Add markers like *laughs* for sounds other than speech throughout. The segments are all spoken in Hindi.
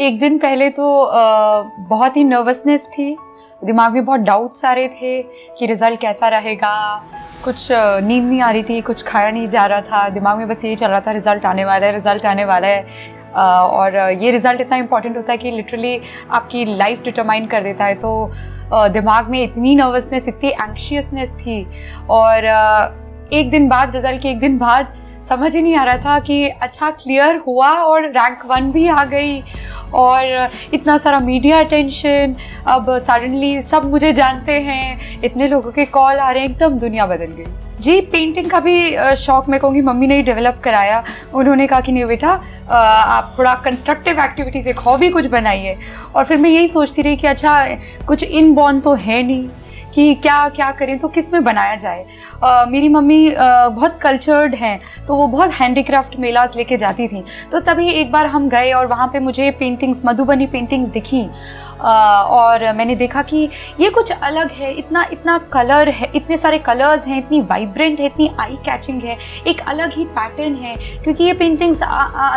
एक दिन पहले तो बहुत ही नर्वसनेस थी। दिमाग में बहुत डाउट्स आ रहे थे कि रिज़ल्ट कैसा रहेगा। कुछ नींद नहीं आ रही थी, कुछ खाया नहीं जा रहा था। दिमाग में बस यही चल रहा था रिज़ल्ट आने वाला है रिज़ल्ट आने वाला है। और ये रिज़ल्ट इतना इंपॉर्टेंट होता है कि लिटरली आपकी लाइफ डिटरमाइन कर देता है। तो दिमाग में इतनी नर्वसनेस इतनी एंक्शियसनेस थी। और एक दिन बाद रिज़ल्ट के एक दिन बाद समझ ही नहीं आ रहा था कि अच्छा क्लियर हुआ और रैंक वन भी आ गई और इतना सारा मीडिया अटेंशन अब सडनली सब मुझे जानते हैं, इतने लोगों के कॉल आ रहे हैं, एकदम दुनिया बदल गई। जी पेंटिंग का भी शौक मैं कहूँगी मम्मी ने ही डेवलप कराया। उन्होंने कहा कि नहीं बेटा आप थोड़ा कंस्ट्रक्टिव एक्टिविटीज़ एक हॉबी कुछ बनाइए। और फिर मैं यही सोचती रही कि अच्छा कुछ इन बॉर्न तो है नहीं। कि क्या क्या करें तो किसमें बनाया जाए? uh, मेरी मम्मी uh, बहुत कल्चर्ड हैं तो वो बहुत हैंडीक्राफ्ट मेलाज लेके जाती थी। तो तभी एक बार हम गए और वहाँ पे मुझे पेंटिंग्स मधुबनी पेंटिंग्स दिखी। और मैंने देखा कि ये कुछ अलग है इतना इतना कलर है इतने सारे कलर्स हैं इतनी वाइब्रेंट है इतनी आई कैचिंग है एक अलग ही पैटर्न है क्योंकि ये पेंटिंग्स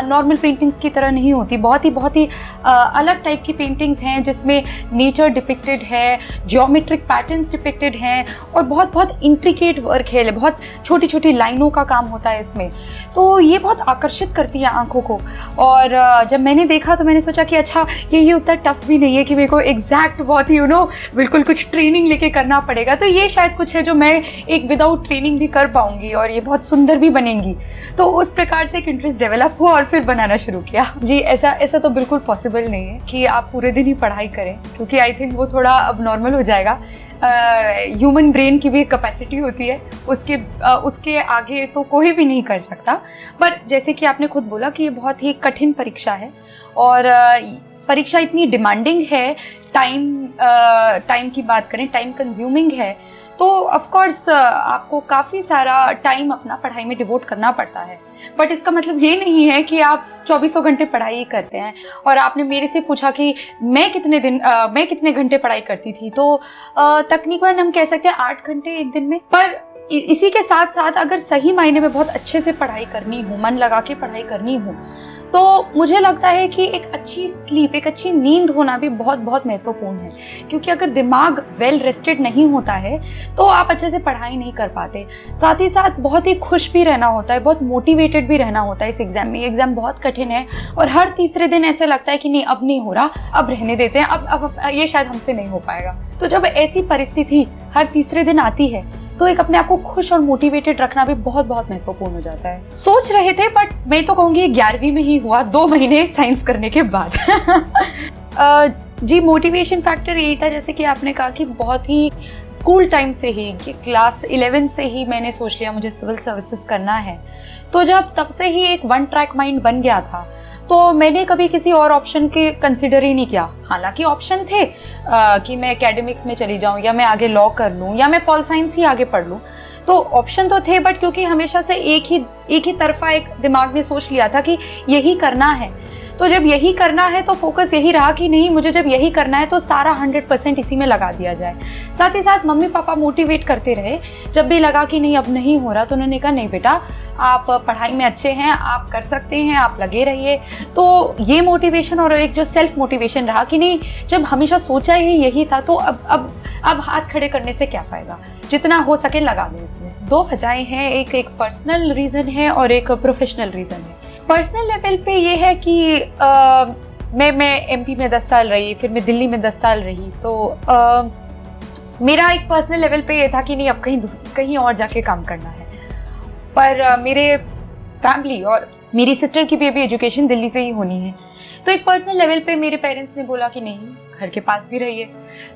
नॉर्मल पेंटिंग्स की तरह नहीं होती। बहुत ही बहुत ही अलग टाइप की पेंटिंग्स हैं जिसमें नेचर डिपिक्टेड है जियोमेट्रिक पैटर्न्स डिपिक्टेड हैं और बहुत बहुत इंट्रिकेट वर्क है, बहुत छोटी छोटी लाइनों का काम होता है इसमें। तो ये बहुत आकर्षित करती है आँखों को। और जब मैंने देखा तो मैंने सोचा कि अच्छा ये ये उतना टफ भी नहीं है कि मेरे को एग्जैक्ट बहुत ही यू नो बिल्कुल कुछ ट्रेनिंग लेके करना पड़ेगा। तो ये शायद कुछ है जो मैं एक विदाउट ट्रेनिंग भी कर पाऊँगी और ये बहुत सुंदर भी बनेंगी। तो उस प्रकार से एक इंटरेस्ट डेवलप हुआ और फिर बनाना शुरू किया। जी, ऐसा ऐसा तो बिल्कुल पॉसिबल नहीं है कि आप पूरे दिन ही पढ़ाई करें, क्योंकि आई थिंक वो थोड़ा अब नॉर्मल हो जाएगा। ह्यूमन ब्रेन की भी कैपेसिटी होती है उसके आ, उसके आगे तो कोई भी नहीं कर सकता। बट जैसे कि आपने खुद बोला कि ये बहुत ही कठिन परीक्षा है और परीक्षा इतनी डिमांडिंग है टाइम टाइम की बात करें टाइम कंज्यूमिंग है तो ऑफ़ कोर्स आपको काफ़ी सारा टाइम अपना पढ़ाई में डिवोट करना पड़ता है। बट इसका मतलब ये नहीं है कि आप चौबीसों घंटे पढ़ाई करते हैं। और आपने मेरे से पूछा कि मैं कितने दिन आ, मैं कितने घंटे पढ़ाई करती थी तो तकनीकन हम कह सकते हैं आठ घंटे एक दिन में। पर इसी के साथ साथ अगर सही मायने में बहुत अच्छे से पढ़ाई करनी हो मन लगा के पढ़ाई करनी हो तो मुझे लगता है कि एक अच्छी स्लीप एक अच्छी नींद होना भी बहुत बहुत महत्वपूर्ण है। क्योंकि अगर दिमाग वेल रेस्टेड नहीं होता है तो आप अच्छे से पढ़ाई नहीं कर पाते। साथ ही साथ बहुत ही खुश भी रहना होता है, बहुत मोटिवेटेड भी रहना होता है इस एग्ज़ाम में। एग्ज़ाम बहुत कठिन है और हर तीसरे दिन ऐसे लगता है कि नहीं, अब नहीं हो रहा, अब रहने देते हैं अब अब, ये शायद हमसे नहीं हो पाएगा। तो जब ऐसी परिस्थिति हर तीसरे दिन आती है तो एक अपने आप को खुश और मोटिवेटेड रखना भी बहुत बहुत महत्वपूर्ण हो जाता है। सोच रहे थे बट मैं तो कहूँगी ग्यारहवीं में ही हुआ, दो महीने साइंस करने के बाद। *laughs* जी मोटिवेशन फैक्टर यही था जैसे कि आपने कहा कि बहुत ही स्कूल टाइम से ही कि क्लास इलेवन से ही मैंने सोच लिया मुझे सिविल सर्विसेज़ करना है। तो जब तब से ही एक वन ट्रैक माइंड बन गया था तो मैंने कभी किसी और ऑप्शन के कंसिडर ही नहीं किया। हालाँकि ऑप्शन थे आ, कि मैं एकेडमिक्स में चली जाऊँ या मैं आगे लॉ कर लूँ या मैं पॉल साइंस ही आगे पढ़ लूँ। तो ऑप्शन तो थे बट क्योंकि हमेशा से एक ही एक ही तरफा एक दिमाग ने सोच लिया था कि यही करना है। तो जब यही करना है तो फोकस यही रहा कि नहीं, मुझे जब यही करना है तो सारा हंड्रेड परसेंट इसी में लगा दिया जाए। साथ ही साथ मम्मी पापा मोटिवेट करते रहे। जब भी लगा कि नहीं, अब नहीं हो रहा तो उन्होंने कहा, नहीं बेटा, आप पढ़ाई में अच्छे हैं, आप कर सकते हैं, आप लगे रहिए। तो ये मोटिवेशन और एक जो सेल्फ मोटिवेशन रहा कि नहीं, जब हमेशा सोचा ही यही था तो अब अब अब हाथ खड़े करने से क्या फ़ायदा? जितना हो सके लगा दें इसमें। दो वजहें हैं, एक एक पर्सनल रीज़न है और एक प्रोफेशनल रीज़न है। पर्सनल लेवल पे ये है कि आ, मैं मैं एमपी में दस साल रही फिर मैं दिल्ली में दस साल रही तो आ, मेरा एक पर्सनल लेवल पे ये था कि नहीं अब कहीं कहीं और जाके काम करना है। पर आ, मेरे फैमिली और मेरी सिस्टर की भी अभी एजुकेशन दिल्ली से ही होनी है। तो एक पर्सनल लेवल पे मेरे पेरेंट्स ने बोला कि नहीं घर के पास भी रहिए।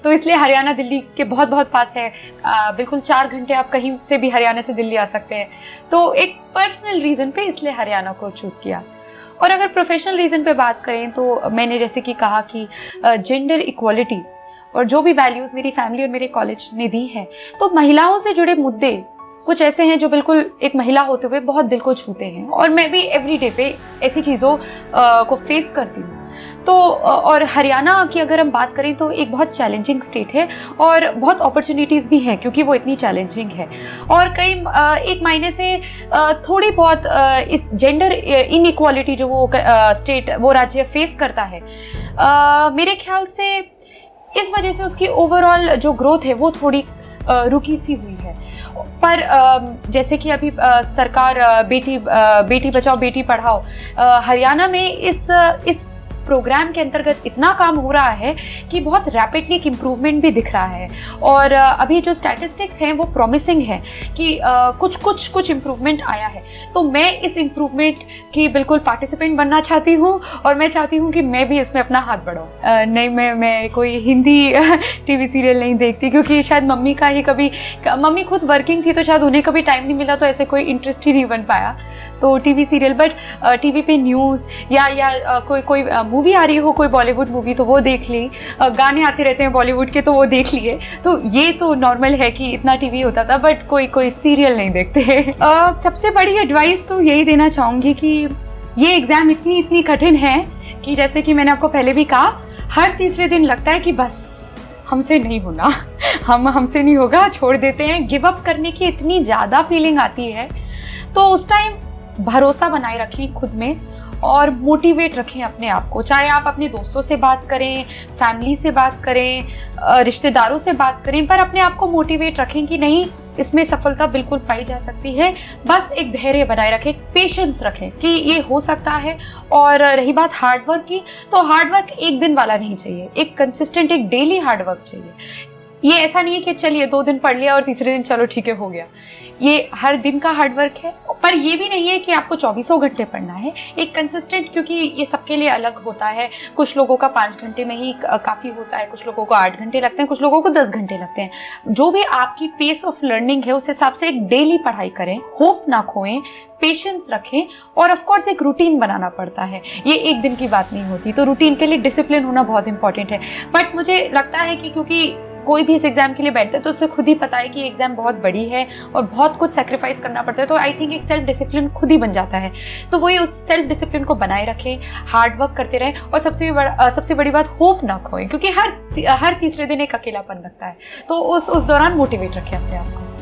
तो इसलिए हरियाणा दिल्ली के बहुत बहुत पास है। आ, बिल्कुल चार घंटे आप कहीं से भी हरियाणा से दिल्ली आ सकते हैं। तो एक पर्सनल रीज़न पे इसलिए हरियाणा को चूज़ किया। और अगर प्रोफेशनल रीज़न पे बात करें तो मैंने जैसे कि कहा कि जेंडर इक्वालिटी और जो भी वैल्यूज़ मेरी फैमिली और मेरे कॉलेज ने दी हैं तो महिलाओं से जुड़े मुद्दे कुछ ऐसे हैं जो बिल्कुल एक महिला होते हुए बहुत दिल को छूते हैं। और मैं भी एवरी पे ऐसी चीज़ों को फेस करती हूँ। तो और हरियाणा की अगर हम बात करें तो एक बहुत चैलेंजिंग स्टेट है और बहुत अपॉर्चुनिटीज़ भी हैं क्योंकि वो इतनी चैलेंजिंग है। और कई एक मायने से थोड़ी बहुत इस जेंडर इनइक्वालिटी जो वो स्टेट वो राज्य फेस करता है। मेरे ख्याल से इस वजह से उसकी ओवरऑल जो ग्रोथ है वो थोड़ी रुकी सी हुई है। पर जैसे कि अभी सरकार बेटी बेटी बचाओ, बेटी पढ़ाओ हरियाणा में इस इस प्रोग्राम के अंतर्गत इतना काम हो रहा है कि बहुत रैपिडली एक इम्प्रूवमेंट भी दिख रहा है। और अभी जो स्टैटिस्टिक्स हैं वो प्रॉमिसिंग है कि कुछ कुछ कुछ इम्प्रूवमेंट आया है। तो मैं इस इम्प्रूवमेंट की बिल्कुल पार्टिसिपेंट बनना चाहती हूँ और मैं चाहती हूँ कि मैं भी इसमें अपना हाथ बढ़ाऊँ। नहीं, मैं मैं कोई हिंदी *laughs* टीवी सीरियल नहीं देखती क्योंकि शायद मम्मी का ही कभी, मम्मी खुद वर्किंग थी तो शायद उन्हें कभी टाइम नहीं मिला तो ऐसे कोई इंटरेस्ट ही नहीं बन पाया। तो टीवी सीरियल बट टीवी पे न्यूज़ या या कोई कोई मूवी आ रही हो कोई बॉलीवुड मूवी तो वो देख ली। गाने आते रहते हैं बॉलीवुड के तो वो देख लिए। तो ये तो नॉर्मल है कि इतना टीवी होता था बट कोई कोई सीरियल नहीं देखते uh, सबसे बड़ी एडवाइस तो यही देना चाहूँगी कि ये एग्ज़ाम इतनी इतनी कठिन है कि जैसे कि मैंने आपको पहले भी कहा हर तीसरे दिन लगता है कि बस हमसे नहीं होना। हम हमसे नहीं होगा छोड़ देते हैं। गिव अप करने की इतनी ज़्यादा फीलिंग आती है। तो उस टाइम भरोसा बनाए रखें खुद में। और मोटिवेट रखें अपने आप को। चाहे आप अपने दोस्तों से बात करें फैमिली से बात करें रिश्तेदारों से बात करें, पर अपने आप को मोटिवेट रखें कि नहीं, इसमें सफलता बिल्कुल पाई जा सकती है। बस एक धैर्य बनाए रखें पेशेंस रखें कि ये हो सकता है। और रही बात हार्डवर्क की तो हार्डवर्क एक दिन वाला नहीं चाहिए, एक कंसिस्टेंट एक डेली हार्डवर्क चाहिए। ये ऐसा नहीं है कि चलिए, दो दिन पढ़ लिया और तीसरे दिन चलो, ठीक है, हो गया। ये हर दिन का हार्डवर्क है, पर ये भी नहीं है कि आपको चौबीसों घंटे पढ़ना है। एक कंसिस्टेंट क्योंकि ये सबके लिए अलग होता है। कुछ लोगों का पाँच घंटे में ही काफ़ी होता है, कुछ लोगों को आठ घंटे लगते हैं, कुछ लोगों को दस घंटे लगते हैं। जो भी आपकी पेस ऑफ़ लर्निंग है, उस हिसाब से एक डेली पढ़ाई करें होप ना खोएँ पेशेंस रखें, और ऑफ़ कोर्स एक रूटीन बनाना पड़ता है। ये एक दिन की बात नहीं होती तो रूटीन के लिए डिसिप्लिन होना बहुत इंपॉर्टेंट है। बट मुझे लगता है कि क्योंकि कोई भी इस एग्ज़ाम के लिए बैठता है तो उसे खुद ही पता है कि एग्ज़ाम बहुत बड़ी है और बहुत कुछ सेक्रीफाइस करना पड़ता है। तो आई थिंक एक सेल्फ डिसिप्लिन खुद ही बन जाता है। तो वही उस सेल्फ डिसिप्लिन को बनाए रखें हार्डवर्क करते रहें और सबसे बड़ा सबसे बड़ी बात होप ना खोएँ, क्योंकि हर हर तीसरे दिन एक अकेलापन लगता है। तो उस उस दौरान मोटिवेट रखें अपने आप को।